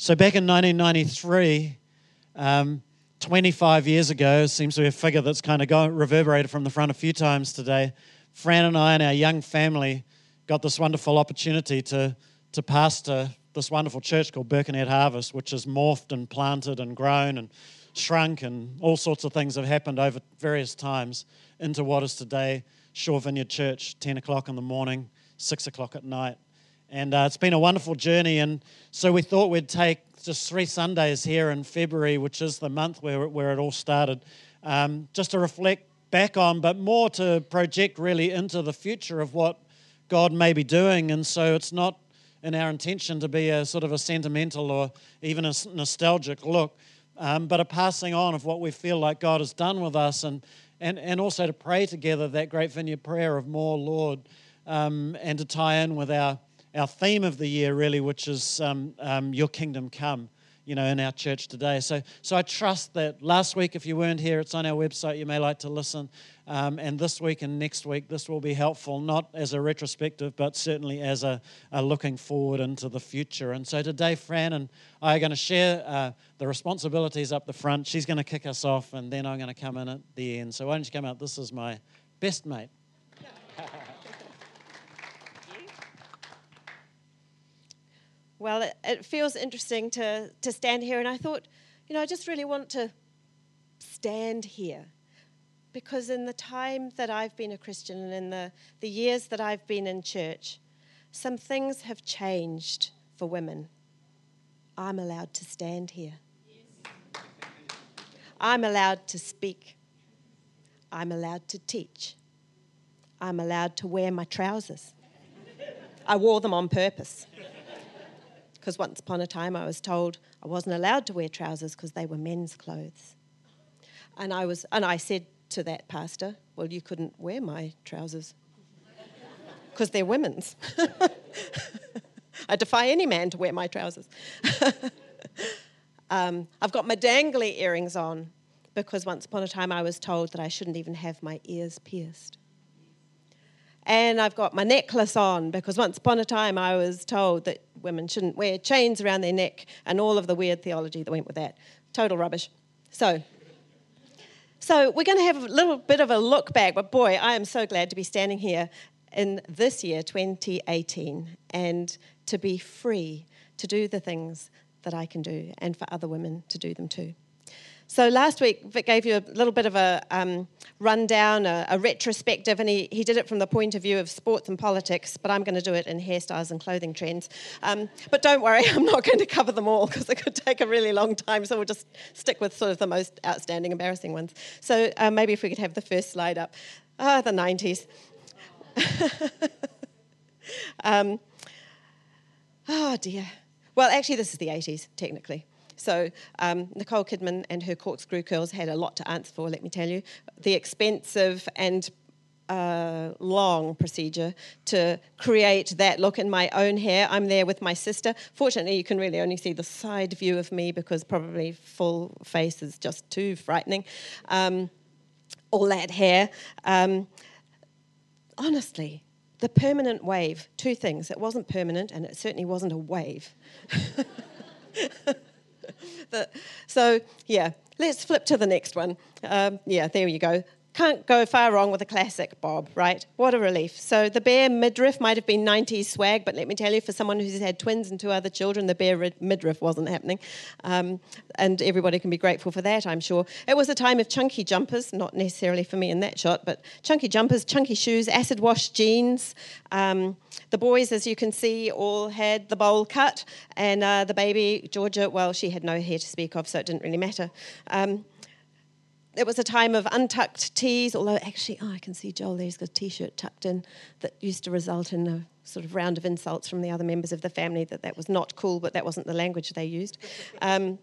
So back in 1993, um, 25 years ago, seems to be a figure that's kind of reverberated from the front a few times today. Fran and I and our young family got this wonderful opportunity to, to pastor this wonderful church called Birkenhead Harvest, which has morphed and planted and grown and shrunk, and all sorts of things have happened over various times into what is today Shore Vineyard Church, 10 o'clock in the morning, 6 o'clock at night. And uh, it's been a wonderful journey. And so we thought we'd take just three Sundays here in February, which is the month where, where it all started, um, just to reflect back on, but more to project really into the future of what God may be doing. And so it's not in our intention to be a sort of a sentimental or even a nostalgic look, um, but a passing on of what we feel like God has done with us and, and, and also to pray together that great vineyard prayer of more, Lord, um, and to tie in with our our theme of the year, really, which is um, um, Your Kingdom Come, you know, in our church today. So, so I trust that last week, if you weren't here, it's on our website. You may like to listen. Um, and this week and next week, this will be helpful, not as a retrospective, but certainly as a, a looking forward into the future. And so today, Fran and I are going to share uh, the responsibilities up the front. She's going to kick us off, and then I'm going to come in at the end. So why don't you come out? This is my best mate. Well, it, it, feels interesting to, to stand here, and I thought, you know, I just really want to stand here because in the time that I've been a Christian and in the, the years that I've been in church, some things have changed for women. I'm allowed to stand here. I'm allowed to speak. I'm allowed to teach. I'm allowed to wear my trousers. I wore them on purpose because once upon a time I was told I wasn't allowed to wear trousers because they were men's clothes. And I, was, and I said to that pastor, Well, you couldn't wear my trousers because they're women's. I defy any man to wear my trousers. um, I've got my dangly earrings on because once upon a time I was told that I shouldn't even have my ears pierced and I've got my necklace on because once upon a time I was told that women shouldn't wear chains around their neck and all of the weird theology that went with that. Total rubbish. So, so we're going to have a little bit of a look back, but boy, I am so glad to be standing here in this year, 2018, and to be free to do the things that I can do and for other women to do them too. So last week, Vic gave you a little bit of a um, rundown, a, a, retrospective, and he, he did it from the point of view of sports and politics, but I'm going to do it in hairstyles and clothing trends. Um, but don't worry, I'm not going to cover them all because it could take a really long time, so we'll just stick with sort of the most outstanding, embarrassing ones. So uh, maybe if we could have the first slide up. Ah, the 90s. um, oh dear. Well, actually, this is the 80s, technically. So um, Nicole Kidman and her corkscrew curls had a lot to answer for, let me tell you. The expensive and uh, long procedure to create that look in my own hair. I'm there with my sister. Fortunately, you can really only see the side view of me because probably full face is just too frightening. Um, all that hair. Um, honestly, the permanent wave, two things. It wasn't permanent and it certainly wasn't a wave. the, so, yeah, let's flip to the next one. Um, yeah, there you go can't go far wrong with a classic Bob, right? What a relief. So the bare midriff might have been 90s swag, but let me tell you, for someone who's had twins and two other children, the bare midriff wasn't happening. Um, and everybody can be grateful for that, I'm sure. It was a time of chunky jumpers, not necessarily for me in that shot, but chunky jumpers, chunky shoes, acid wash jeans. Um, the boys, as you can see, all had the bowl cut, and uh, the baby, Georgia, well, she had no hair to speak of, so it didn't really matter. Um, it was a time of untucked tees, although actually, oh, I can see Joel there's got a t shirt tucked in that used to result in a sort of round of insults from the other members of the family that that was not cool, but that wasn't the language they used. Um,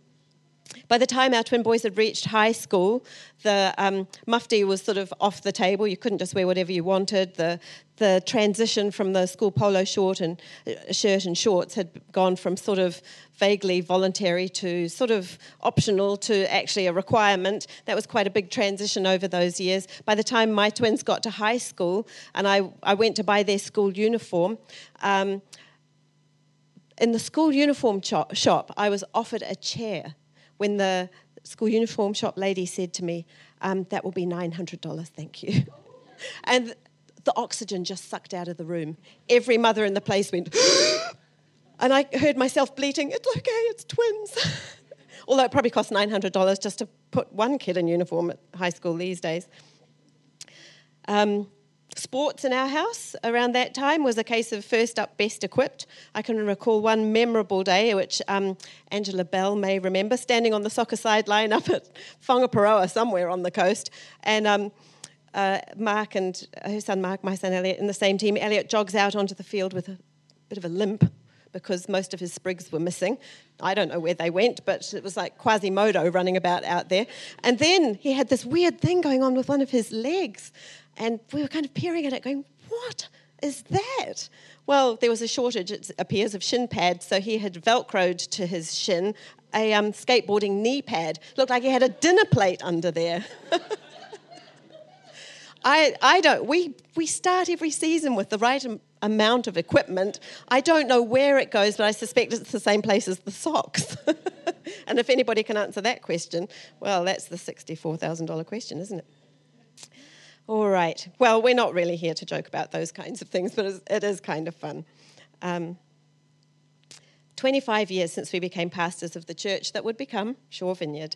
by the time our twin boys had reached high school, the um, mufti was sort of off the table. You couldn't just wear whatever you wanted. The the transition from the school polo short and uh, shirt and shorts had gone from sort of vaguely voluntary to sort of optional to actually a requirement. That was quite a big transition over those years. By the time my twins got to high school and I, I went to buy their school uniform, um, in the school uniform shop, I was offered a chair when the school uniform shop lady said to me, um, That will be $900, thank you. and the oxygen just sucked out of the room. Every mother in the place went, and I heard myself bleating, It's okay, it's twins. Although it probably costs $900 just to put one kid in uniform at high school these days. Um, sports in our house around that time was a case of first up, best equipped. I can recall one memorable day, which um, Angela Bell may remember, standing on the soccer sideline up at Whangaparaoa, somewhere on the coast. And um, uh, Mark and her son Mark, my son Elliot, in the same team. Elliot jogs out onto the field with a bit of a limp because most of his sprigs were missing. I don't know where they went, but it was like Quasimodo running about out there. And then he had this weird thing going on with one of his legs. And we were kind of peering at it, going, What is that? Well, there was a shortage, it appears, of shin pads, so he had velcroed to his shin a um, skateboarding knee pad. Looked like he had a dinner plate under there. I, I don't, we, we start every season with the right am- amount of equipment. I don't know where it goes, but I suspect it's the same place as the socks. and if anybody can answer that question, well, that's the $64,000 question, isn't it? All right. Well, we're not really here to joke about those kinds of things, but it is kind of fun. Um, 25 years since we became pastors of the church that would become Shore Vineyard.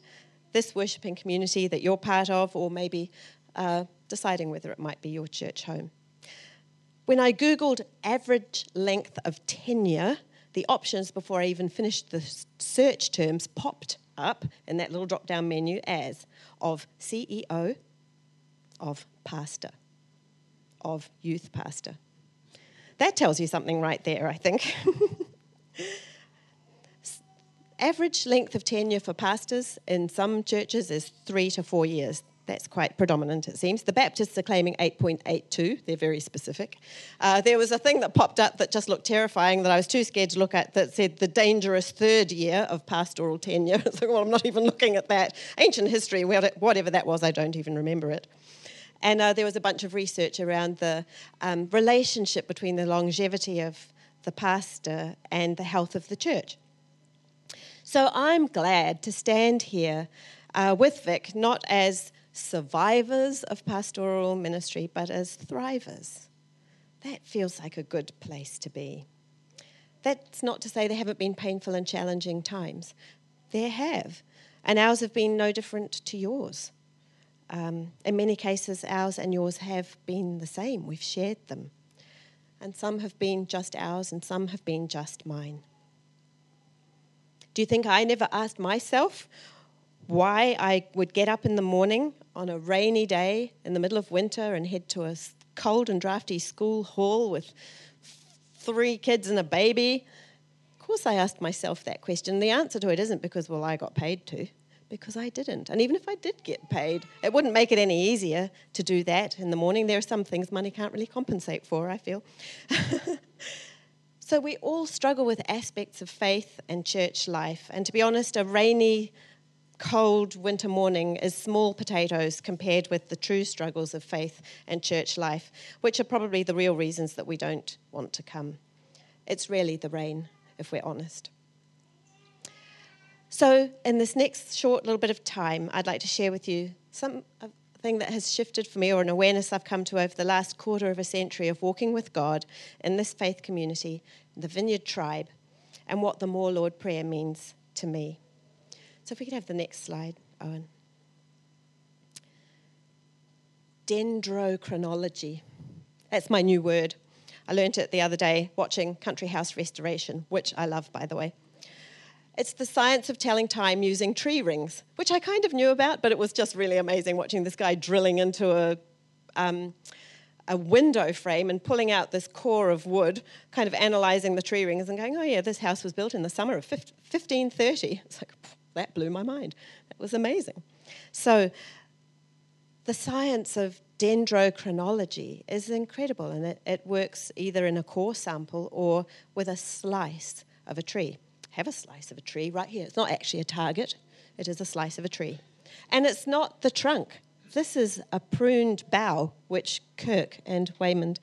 This worshipping community that you're part of, or maybe uh, deciding whether it might be your church home. When I Googled average length of tenure, the options before I even finished the search terms popped up in that little drop down menu as of CEO, of pastor, of youth pastor. That tells you something right there, I think. Average length of tenure for pastors in some churches is three to four years. That's quite predominant, it seems. The Baptists are claiming 8.82. They're very specific. Uh, there was a thing that popped up that just looked terrifying that I was too scared to look at that said the dangerous third year of pastoral tenure. well, I'm not even looking at that. Ancient history, whatever that was, I don't even remember it. And uh, there was a bunch of research around the um, relationship between the longevity of the pastor and the health of the church. So I'm glad to stand here uh, with Vic, not as survivors of pastoral ministry, but as thrivers. That feels like a good place to be. That's not to say there haven't been painful and challenging times. There have. And ours have been no different to yours. Um, in many cases, ours and yours have been the same. We've shared them. And some have been just ours, and some have been just mine. Do you think I never asked myself why I would get up in the morning on a rainy day in the middle of winter and head to a cold and drafty school hall with three kids and a baby? Of course, I asked myself that question. The answer to it isn't because, well, I got paid to because I didn't. And even if I did get paid, it wouldn't make it any easier to do that in the morning. There are some things money can't really compensate for, I feel. so we all struggle with aspects of faith and church life. And to be honest, a rainy, cold winter morning is small potatoes compared with the true struggles of faith and church life, which are probably the real reasons that we don't want to come. It's really the rain, if we're honest. So, in this next short little bit of time, I'd like to share with you something that has shifted for me, or an awareness I've come to over the last quarter of a century of walking with God in this faith community, the Vineyard Tribe, and what the More Lord prayer means to me. So, if we could have the next slide, Owen. Dendrochronology. That's my new word. I learned it the other day watching Country House Restoration, which I love, by the way. It's the science of telling time using tree rings, which I kind of knew about, but it was just really amazing watching this guy drilling into a, um, a window frame and pulling out this core of wood, kind of analyzing the tree rings and going, oh, yeah, this house was built in the summer of 1530. It's like, that blew my mind. That was amazing. So, the science of dendrochronology is incredible, and it, it works either in a core sample or with a slice of a tree have a slice of a tree right here. It's not actually a target, it is a slice of a tree. And it's not the trunk. This is a pruned bough, which Kirk and Waymond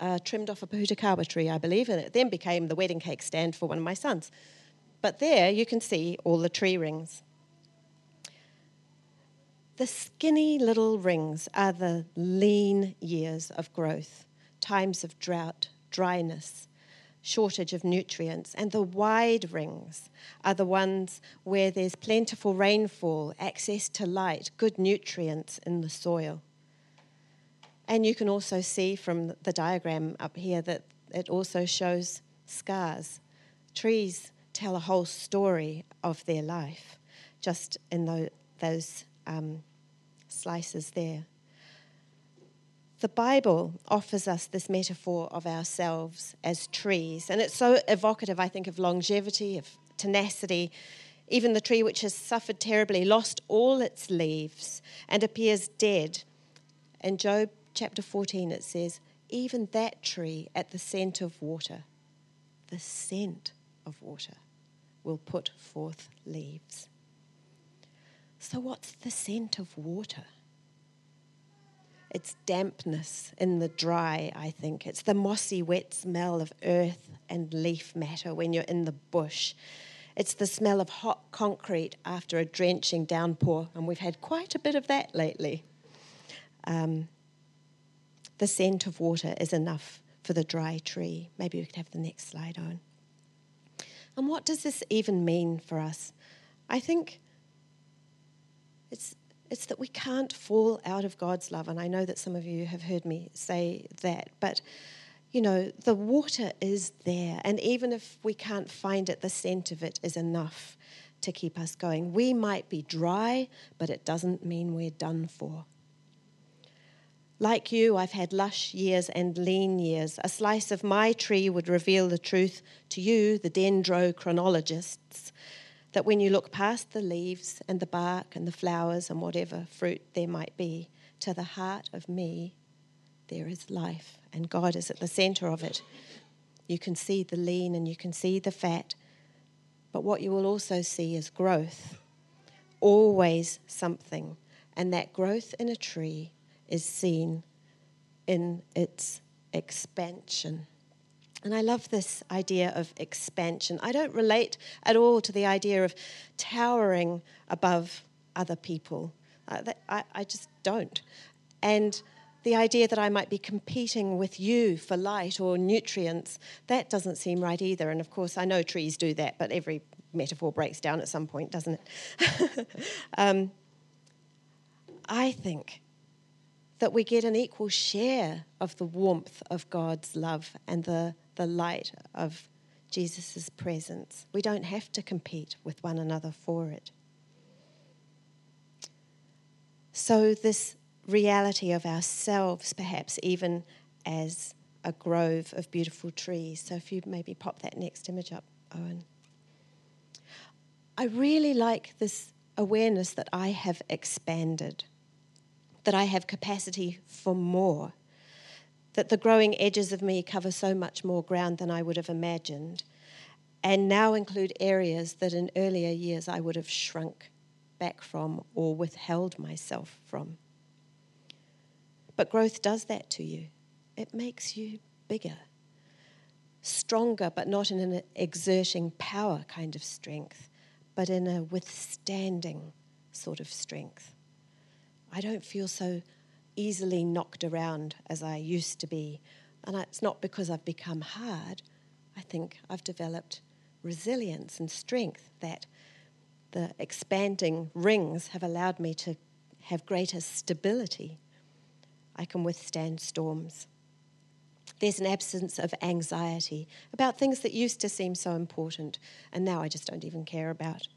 uh, trimmed off a Pōhutukawa tree, I believe, and it then became the wedding cake stand for one of my sons. But there you can see all the tree rings. The skinny little rings are the lean years of growth, times of drought, dryness, shortage of nutrients, and the wide rings are the ones where there's plentiful rainfall, access to light, good nutrients in the soil. And you can also see from the diagram up here that it also shows scars. Trees tell a whole story of their life just in those um, slices there. The Bible offers us this metaphor of ourselves as trees, and it's so evocative, I think, of longevity, of tenacity. Even the tree which has suffered terribly, lost all its leaves, and appears dead. In Job chapter 14, it says, Even that tree at the scent of water, the scent of water, will put forth leaves. So, what's the scent of water? It's dampness in the dry, I think. It's the mossy, wet smell of earth and leaf matter when you're in the bush. It's the smell of hot concrete after a drenching downpour, and we've had quite a bit of that lately. Um, the scent of water is enough for the dry tree. Maybe we could have the next slide on. And what does this even mean for us? I think it's it's that we can't fall out of God's love. And I know that some of you have heard me say that, but you know, the water is there. And even if we can't find it, the scent of it is enough to keep us going. We might be dry, but it doesn't mean we're done for. Like you, I've had lush years and lean years. A slice of my tree would reveal the truth to you, the dendrochronologists, that when you look past the leaves and the bark and the flowers and whatever fruit there might be, to the heart of me, there is life, and God is at the center of it. You can see the lean and you can see the fat, but what you will also see is growth. Always something. And that growth in a tree is seen in its expansion. And I love this idea of expansion. I don't relate at all to the idea of towering above other people. That, I, I just don't. And the idea that I might be competing with you for light or nutrients, that doesn't seem right either. And of course, I know trees do that, but every metaphor breaks down at some point, doesn't it? um, I think that we get an equal share of the warmth of God's love and the the light of Jesus' presence. We don't have to compete with one another for it. So, this reality of ourselves, perhaps even as a grove of beautiful trees. So, if you maybe pop that next image up, Owen. I really like this awareness that I have expanded, that I have capacity for more that the growing edges of me cover so much more ground than I would have imagined, and now include areas that in earlier years I would have shrunk back from or withheld myself from. But growth does that to you, it makes you bigger, stronger, but not in an exerting power kind of strength, but in a withstanding sort of strength. I don't feel so easily knocked around as I used to be. And it's not because I've become hard. I think I've developed resilience and strength that the expanding rings have allowed me to have greater stability. I can withstand storms. There's an absence of anxiety about things that used to seem so important and now I just don't even care about.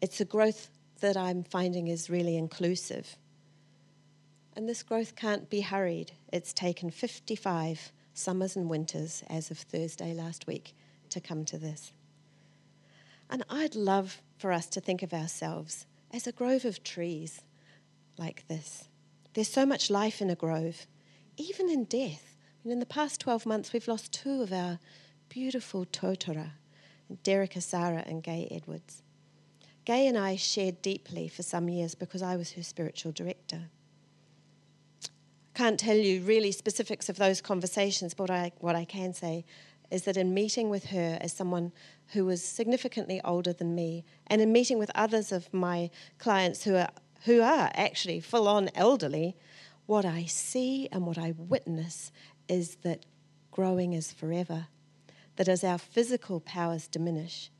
It's a growth that I'm finding is really inclusive and this growth can't be hurried. It's taken 55 summers and winters as of Thursday last week to come to this. And I'd love for us to think of ourselves as a grove of trees like this. There's so much life in a grove, even in death. in the past 12 months, we've lost two of our beautiful totara, Derek Asara and Gay Edwards. Gay and I shared deeply for some years because I was her spiritual director can't tell you really specifics of those conversations, but what I, what I can say is that in meeting with her as someone who was significantly older than me, and in meeting with others of my clients who are, who are actually full on elderly, what I see and what I witness is that growing is forever. That as our physical powers diminish,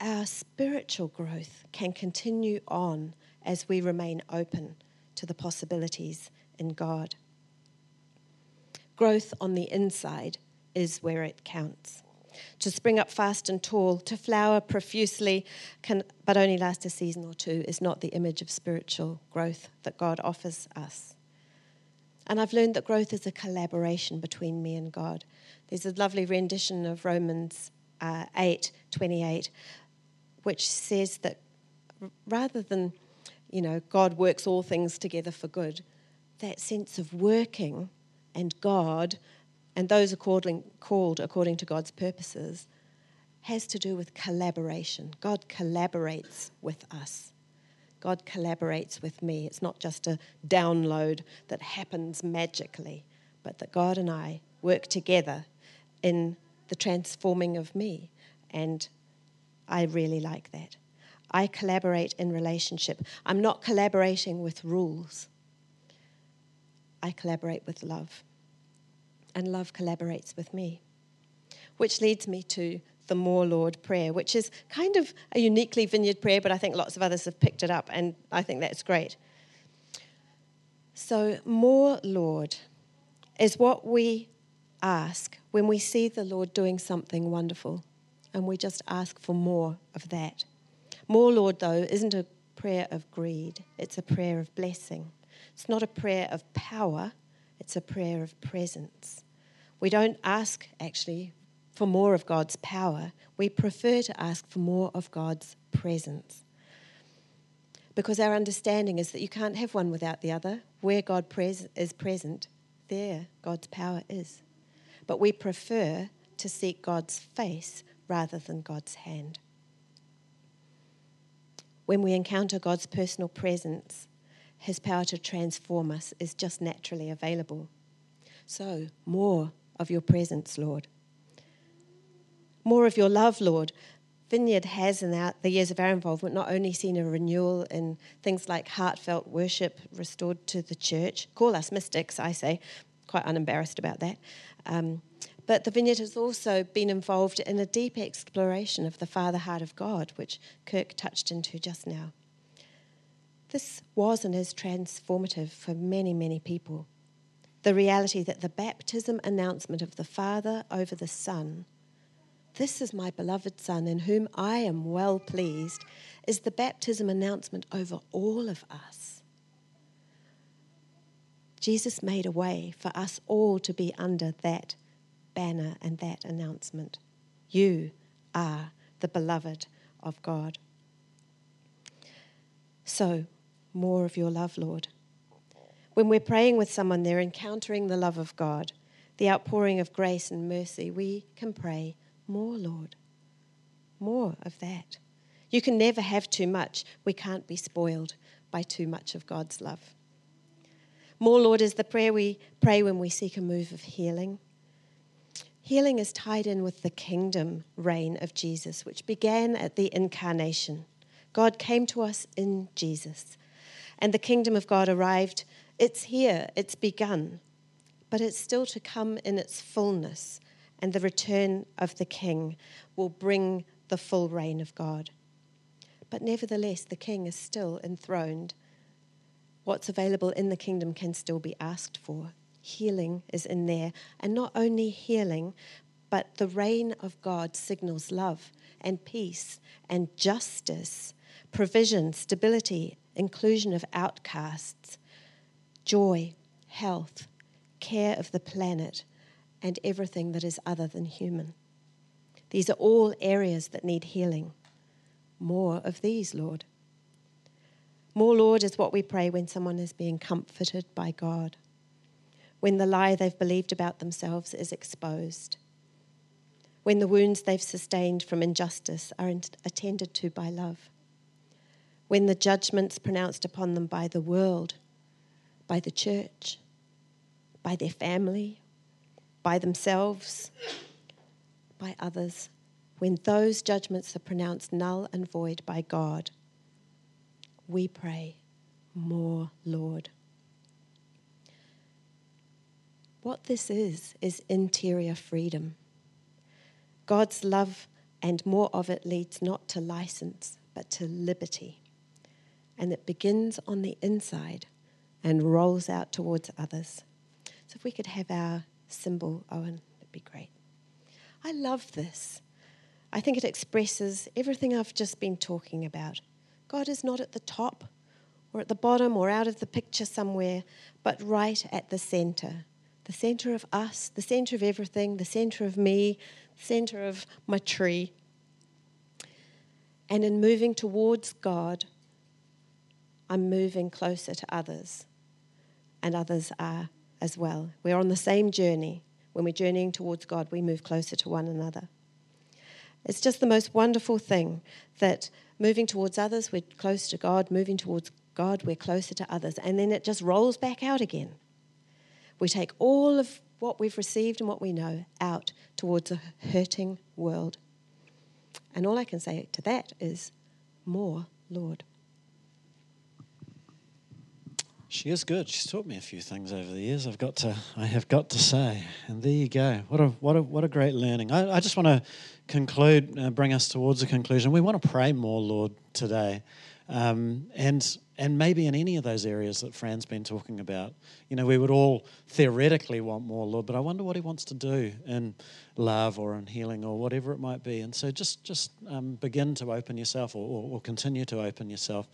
our spiritual growth can continue on as we remain open to the possibilities in God. Growth on the inside is where it counts. To spring up fast and tall, to flower profusely, can, but only last a season or two, is not the image of spiritual growth that God offers us. And I've learned that growth is a collaboration between me and God. There's a lovely rendition of Romans uh, 8 28, which says that rather than, you know, God works all things together for good, that sense of working and God and those according, called according to God's purposes has to do with collaboration. God collaborates with us. God collaborates with me. It's not just a download that happens magically, but that God and I work together in the transforming of me. And I really like that. I collaborate in relationship. I'm not collaborating with rules. I collaborate with love. And love collaborates with me. Which leads me to the More Lord prayer, which is kind of a uniquely vineyard prayer, but I think lots of others have picked it up, and I think that's great. So, More Lord is what we ask when we see the Lord doing something wonderful, and we just ask for more of that. More Lord, though, isn't a prayer of greed, it's a prayer of blessing. It's not a prayer of power, it's a prayer of presence. We don't ask, actually, for more of God's power. We prefer to ask for more of God's presence. Because our understanding is that you can't have one without the other. Where God pres- is present, there God's power is. But we prefer to seek God's face rather than God's hand. When we encounter God's personal presence, his power to transform us is just naturally available. So, more of your presence, Lord. More of your love, Lord. Vineyard has, in the years of our involvement, not only seen a renewal in things like heartfelt worship restored to the church. Call us mystics, I say, quite unembarrassed about that. Um, but the vineyard has also been involved in a deep exploration of the Father heart of God, which Kirk touched into just now. This was and is transformative for many, many people. The reality that the baptism announcement of the Father over the Son, this is my beloved Son in whom I am well pleased, is the baptism announcement over all of us. Jesus made a way for us all to be under that banner and that announcement. You are the beloved of God. So, more of your love, Lord. When we're praying with someone, they're encountering the love of God, the outpouring of grace and mercy. We can pray, More, Lord. More of that. You can never have too much. We can't be spoiled by too much of God's love. More, Lord, is the prayer we pray when we seek a move of healing. Healing is tied in with the kingdom reign of Jesus, which began at the incarnation. God came to us in Jesus, and the kingdom of God arrived. It's here, it's begun, but it's still to come in its fullness, and the return of the King will bring the full reign of God. But nevertheless, the King is still enthroned. What's available in the kingdom can still be asked for healing is in there. And not only healing, but the reign of God signals love and peace and justice, provision, stability, inclusion of outcasts, joy, health, care of the planet, and everything that is other than human. These are all areas that need healing. More of these, Lord. More, Lord, is what we pray when someone is being comforted by God when the lie they've believed about themselves is exposed, when the wounds they've sustained from injustice are attended to by love, when the judgments pronounced upon them by the world, by the church, by their family, by themselves, by others, when those judgments are pronounced null and void by God, we pray, More, Lord. What this is, is interior freedom. God's love and more of it leads not to license, but to liberty. And it begins on the inside and rolls out towards others. So if we could have our symbol, Owen, that'd be great. I love this. I think it expresses everything I've just been talking about. God is not at the top or at the bottom or out of the picture somewhere, but right at the center. The center of us, the center of everything, the center of me, the center of my tree. And in moving towards God, I'm moving closer to others, and others are as well. We're on the same journey. When we're journeying towards God, we move closer to one another. It's just the most wonderful thing that moving towards others, we're close to God, moving towards God, we're closer to others, and then it just rolls back out again. We take all of what we've received and what we know out towards a hurting world. And all I can say to that is, More, Lord. She is good. She's taught me a few things over the years. I've got to, I have got to say, and there you go. What a, what a, what a great learning. I, I just want to conclude, uh, bring us towards a conclusion. We want to pray more, Lord, today, um, and and maybe in any of those areas that Fran's been talking about. You know, we would all theoretically want more, Lord, but I wonder what He wants to do in love or in healing or whatever it might be. And so just just um, begin to open yourself, or, or, or continue to open yourself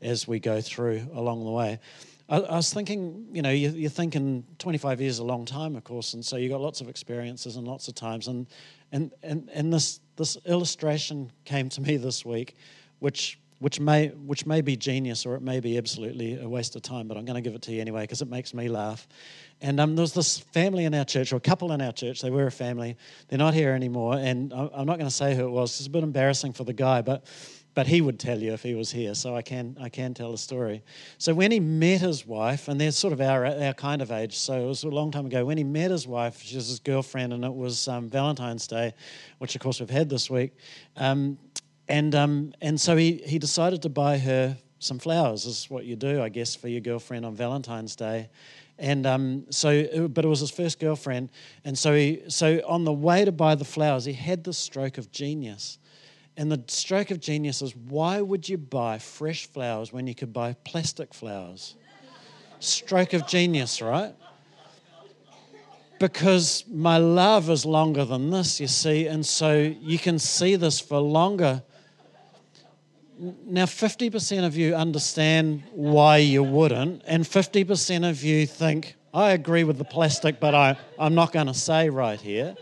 as we go through along the way. I, was thinking, you know, you, you're thinking 25 years is a long time, of course, and so you've got lots of experiences and lots of times. And and and, and this this illustration came to me this week, which which may which may be genius or it may be absolutely a waste of time, but I'm going to give it to you anyway because it makes me laugh. And um, there was this family in our church, or a couple in our church. They were a family. They're not here anymore, and I'm not going to say who it was. It's a bit embarrassing for the guy, but but he would tell you if he was here, so I can I can tell the story. So when he met his wife, and they're sort of our our kind of age, so it was a long time ago. When he met his wife, she was his girlfriend, and it was um, Valentine's Day, which of course we've had this week, um, and um, and so he he decided to buy her some flowers. This is what you do, I guess, for your girlfriend on Valentine's Day. And um, so, but it was his first girlfriend, and so he, so on the way to buy the flowers, he had this stroke of genius and the stroke of genius is why would you buy fresh flowers when you could buy plastic flowers? Stroke of genius, right? Because my love is longer than this, you see, and so you can see this for longer. Now, 50% of you understand why you wouldn't, and 50% of you think, I agree with the plastic, but I, I'm not going to say right here.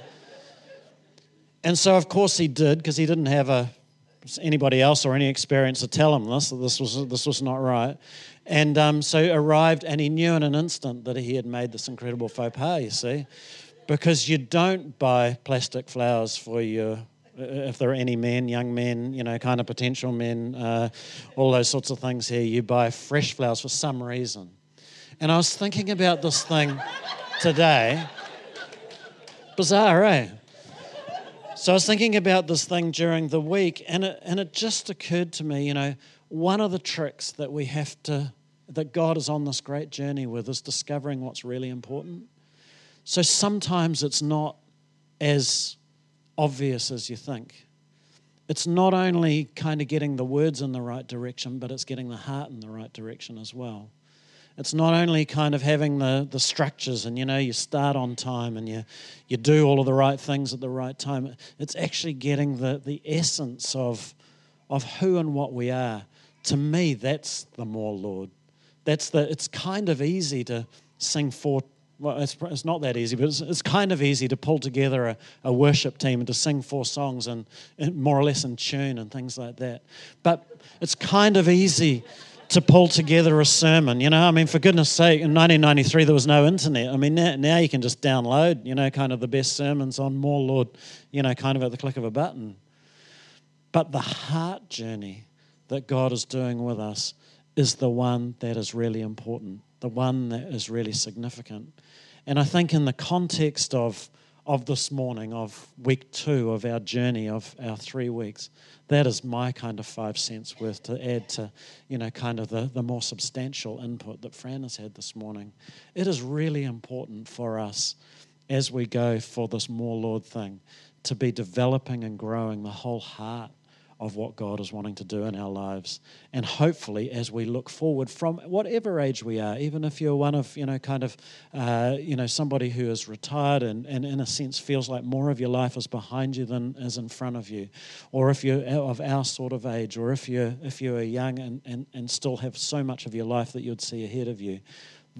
And so, of course, he did because he didn't have a, anybody else or any experience to tell him this that this was this was not right. And um, so arrived, and he knew in an instant that he had made this incredible faux pas. You see, because you don't buy plastic flowers for your if there are any men, young men, you know, kind of potential men, uh, all those sorts of things here, you buy fresh flowers for some reason. And I was thinking about this thing today. Bizarre, eh? So I was thinking about this thing during the week, and it, and it just occurred to me, you know, one of the tricks that we have to, that God is on this great journey with is discovering what's really important. So sometimes it's not as obvious as you think. It's not only kind of getting the words in the right direction, but it's getting the heart in the right direction as well. It's not only kind of having the, the structures and, you know, you start on time and you, you do all of the right things at the right time. It's actually getting the, the essence of, of who and what we are. To me, that's the more Lord. That's the, it's kind of easy to sing four well, it's, it's not that easy, but it's, it's kind of easy to pull together a, a worship team and to sing four songs and, and, more or less in tune and things like that. But it's kind of easy to pull together a sermon. You know, I mean, for goodness sake, in 1993 there was no internet. I mean, now, now you can just download, you know, kind of the best sermons on More Lord, you know, kind of at the click of a button. But the heart journey that God is doing with us is the one that is really important, the one that is really significant. And I think in the context of, of this morning, of week two of our journey of our three weeks, that is my kind of five cents worth to add to, you know, kind of the, the more substantial input that Fran has had this morning. It is really important for us as we go for this more Lord thing to be developing and growing the whole heart of what God is wanting to do in our lives. And hopefully, as we look forward from whatever age we are, even if you're one of, you know, kind of, uh, you know, somebody who is retired and, and in a sense feels like more of your life is behind you than is in front of you, or if you're of our sort of age, or if you're, if you're young and, and, and still have so much of your life that you'd see ahead of you,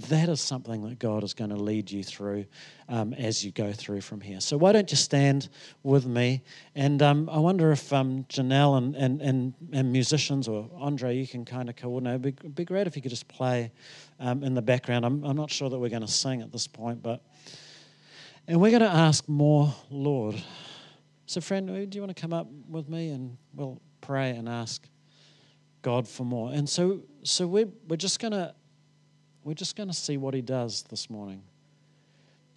that is something that God is going to lead you through um, as you go through from here. So, why don't you stand with me? And um, I wonder if um, Janelle and, and, and, and, musicians or Andre, you can kind of coordinate. It'd be, it'd be great if you could just play um, in the background. I'm, I'm not sure that we're going to sing at this point, but. And we're going to ask more, Lord. So, Fran, do you want to come up with me and we'll pray and ask God for more? And so, so we're, we're just going to we're just going to see what he does this morning.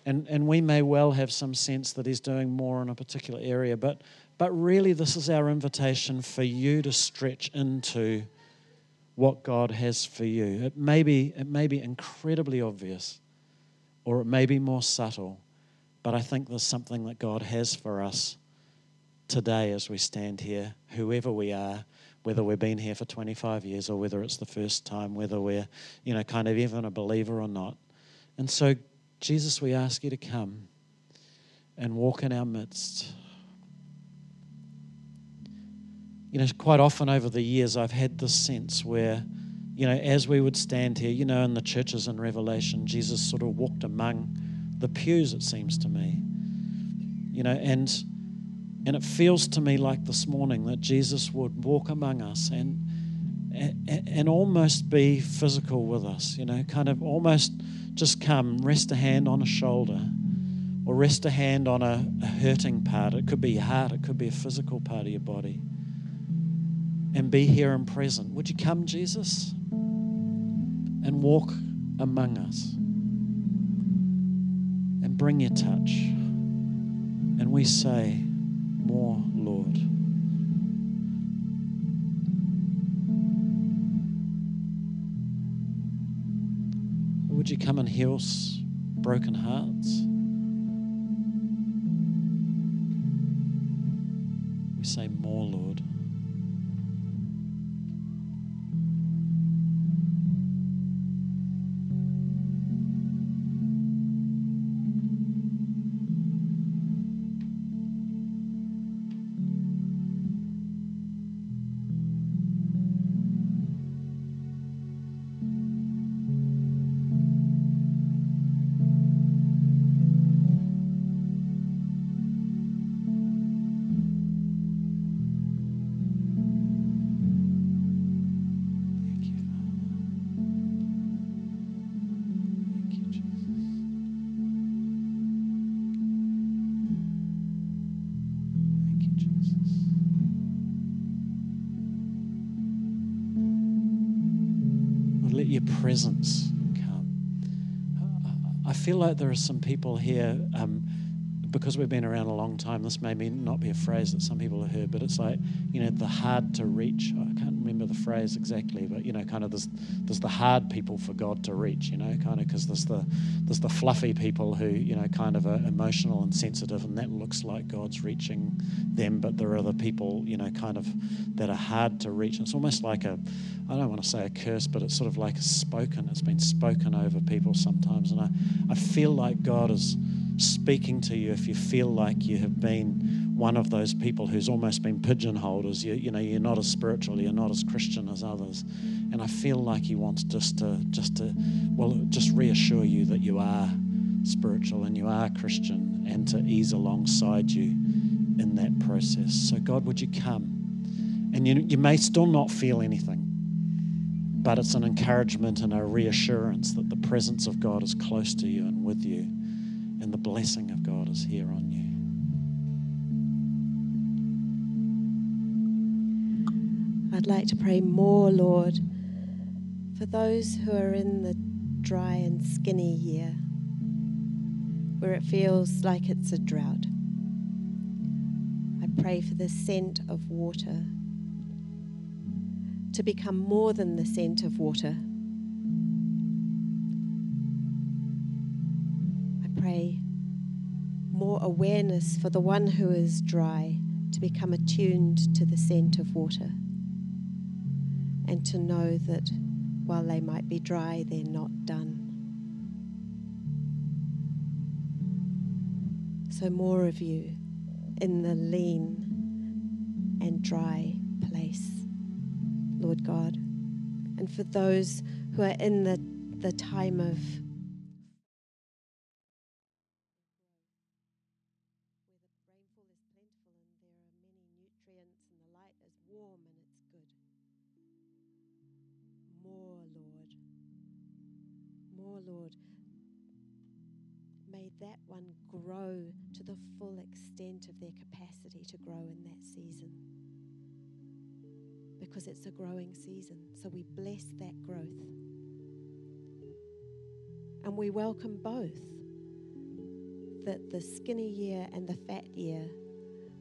And, and we may well have some sense that he's doing more in a particular area, but, but really, this is our invitation for you to stretch into what God has for you. It may be, it may be incredibly obvious, or it may be more subtle, but I think there's something that God has for us today as we stand here, whoever we are, whether we've been here for 25 years or whether it's the first time, whether we're, you know, kind of even a believer or not. And so, Jesus, we ask you to come and walk in our midst. You know, quite often over the years, I've had this sense where, you know, as we would stand here, you know, in the churches in Revelation, Jesus sort of walked among the pews, it seems to me. You know, and and it feels to me like this morning that Jesus would walk among us and, and, and almost be physical with us, you know, kind of almost just come, rest a hand on a shoulder or rest a hand on a, a hurting part. It could be your heart, it could be a physical part of your body. And be here and present. Would you come, Jesus, and walk among us and bring your touch? And we say, Would you come and heal us, broken hearts? We say, More, Lord. Presence come. I feel like there are some people here, um, because we've been around a long time, this may not be a phrase that some people have heard, but it's like, you know, the hard to reach. Can't remember the phrase exactly, but, you know, kind of there's, there's the hard people for God to reach, you know, kind of because there's the, there's the fluffy people who, you know, kind of are emotional and sensitive, and that looks like God's reaching them, but there are other people, you know, kind of that are hard to reach. It's almost like a, I don't want to say a curse, but it's sort of like a spoken. It's been spoken over people sometimes. And I, I feel like God is speaking to you if you feel like you have been one of those people who's almost been pigeonholed as you, you know, you're not as spiritual, you're not as Christian as others. And I feel like He wants just to, just to, well, just reassure you that you are spiritual and you are Christian and to ease alongside you in that process. So, God, would you come? And you, you may still not feel anything but it's an encouragement and a reassurance that the presence of God is close to you and with you, and the blessing of God is here on you. I'd like to pray more, Lord, for those who are in the dry and skinny year. where it feels like it's a drought. I pray for the scent of water to become more than the scent of water. I pray more awareness for the one who is dry to become attuned to the scent of water and to know that while they might be dry, they're not done. So, more of you in the lean and dry place, Lord God. And for those who are in the, the time of Because it's a growing season. So we bless that growth. And we welcome both that the skinny year and the fat year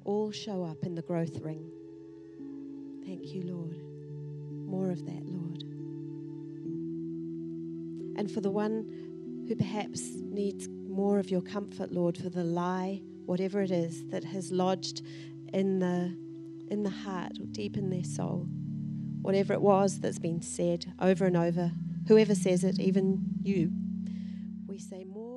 all show up in the growth ring. Thank you, Lord. More of that, Lord. And for the one who perhaps needs more of your comfort, Lord, for the lie, whatever it is that has lodged in the in the heart or deep in their soul. Whatever it was that's been said over and over, whoever says it, even you, we say more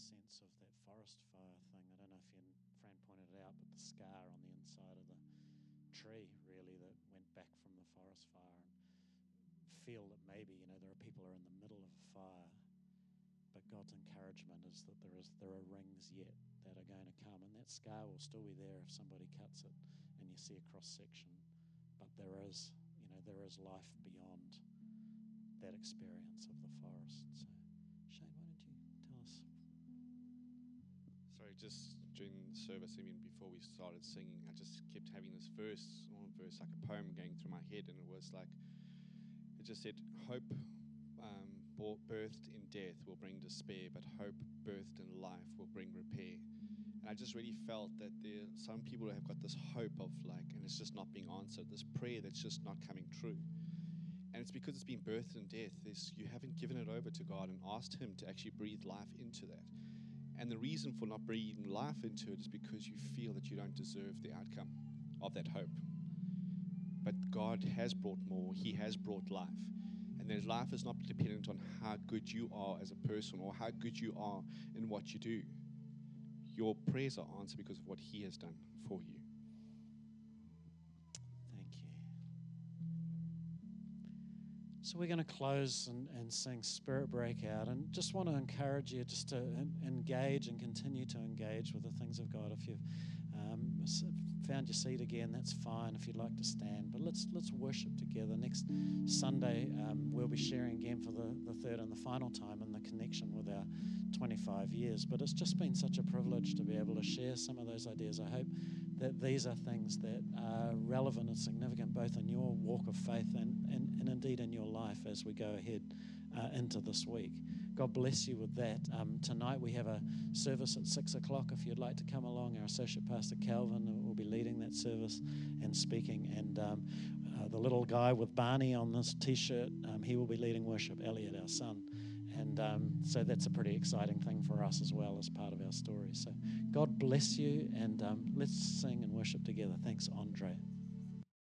sense of that forest fire thing. I don't know if you, Fran pointed it out, but the scar on the inside of the tree really that went back from the forest fire and feel that maybe, you know, there are people who are in the middle of a fire but God's encouragement is that there is there are rings yet that are going to come, and that scar will still be there if somebody cuts it and you see a cross section. But there is, you know, there is life beyond that experience of the forest. So, Sorry, just during the service, even before we started singing, I just kept having this verse, one verse like a poem going through my head, and it was like, it just said, Hope um, birthed in death will bring despair, but hope birthed in life will bring repair. And I just really felt that there some people have got this hope of like, and it's just not being answered, this prayer that's just not coming true. And it's because it's been birthed in death. Is you haven't given it over to God and asked Him to actually breathe life into that. And the reason for not breathing life into it is because you feel that you don't deserve the outcome of that hope. But God has brought more, He has brought life their life is not dependent on how good you are as a person or how good you are in what you do. Your prayers are answered because of what He has done for you. So we're going to close and, and sing Spirit Breakout and just want to encourage you just to engage and continue to engage with the things of God. If you've um, found your seat again, that's fine if you'd like to stand. But let's let's worship together. Next Sunday, um, we'll be sharing again for the, the third and the final time in the connection with our 25 years. But it's just been such a privilege to be able to share some of those ideas. I hope that these are things that are relevant and significant both in your walk of faith and, and, and indeed in your life as we go ahead uh, into this week. God bless you with that. Um, tonight we have a service at six o'clock. If you'd like to come along, our associate pastor Calvin will be leading that service and speaking. And um, uh, the little guy with Barney on this T-shirt, um, he will be leading worship. Elliot, our son. And um, so that's a pretty exciting thing for us as well as part of our story. So God bless you, and um, let's sing and worship together. Thanks, Andre.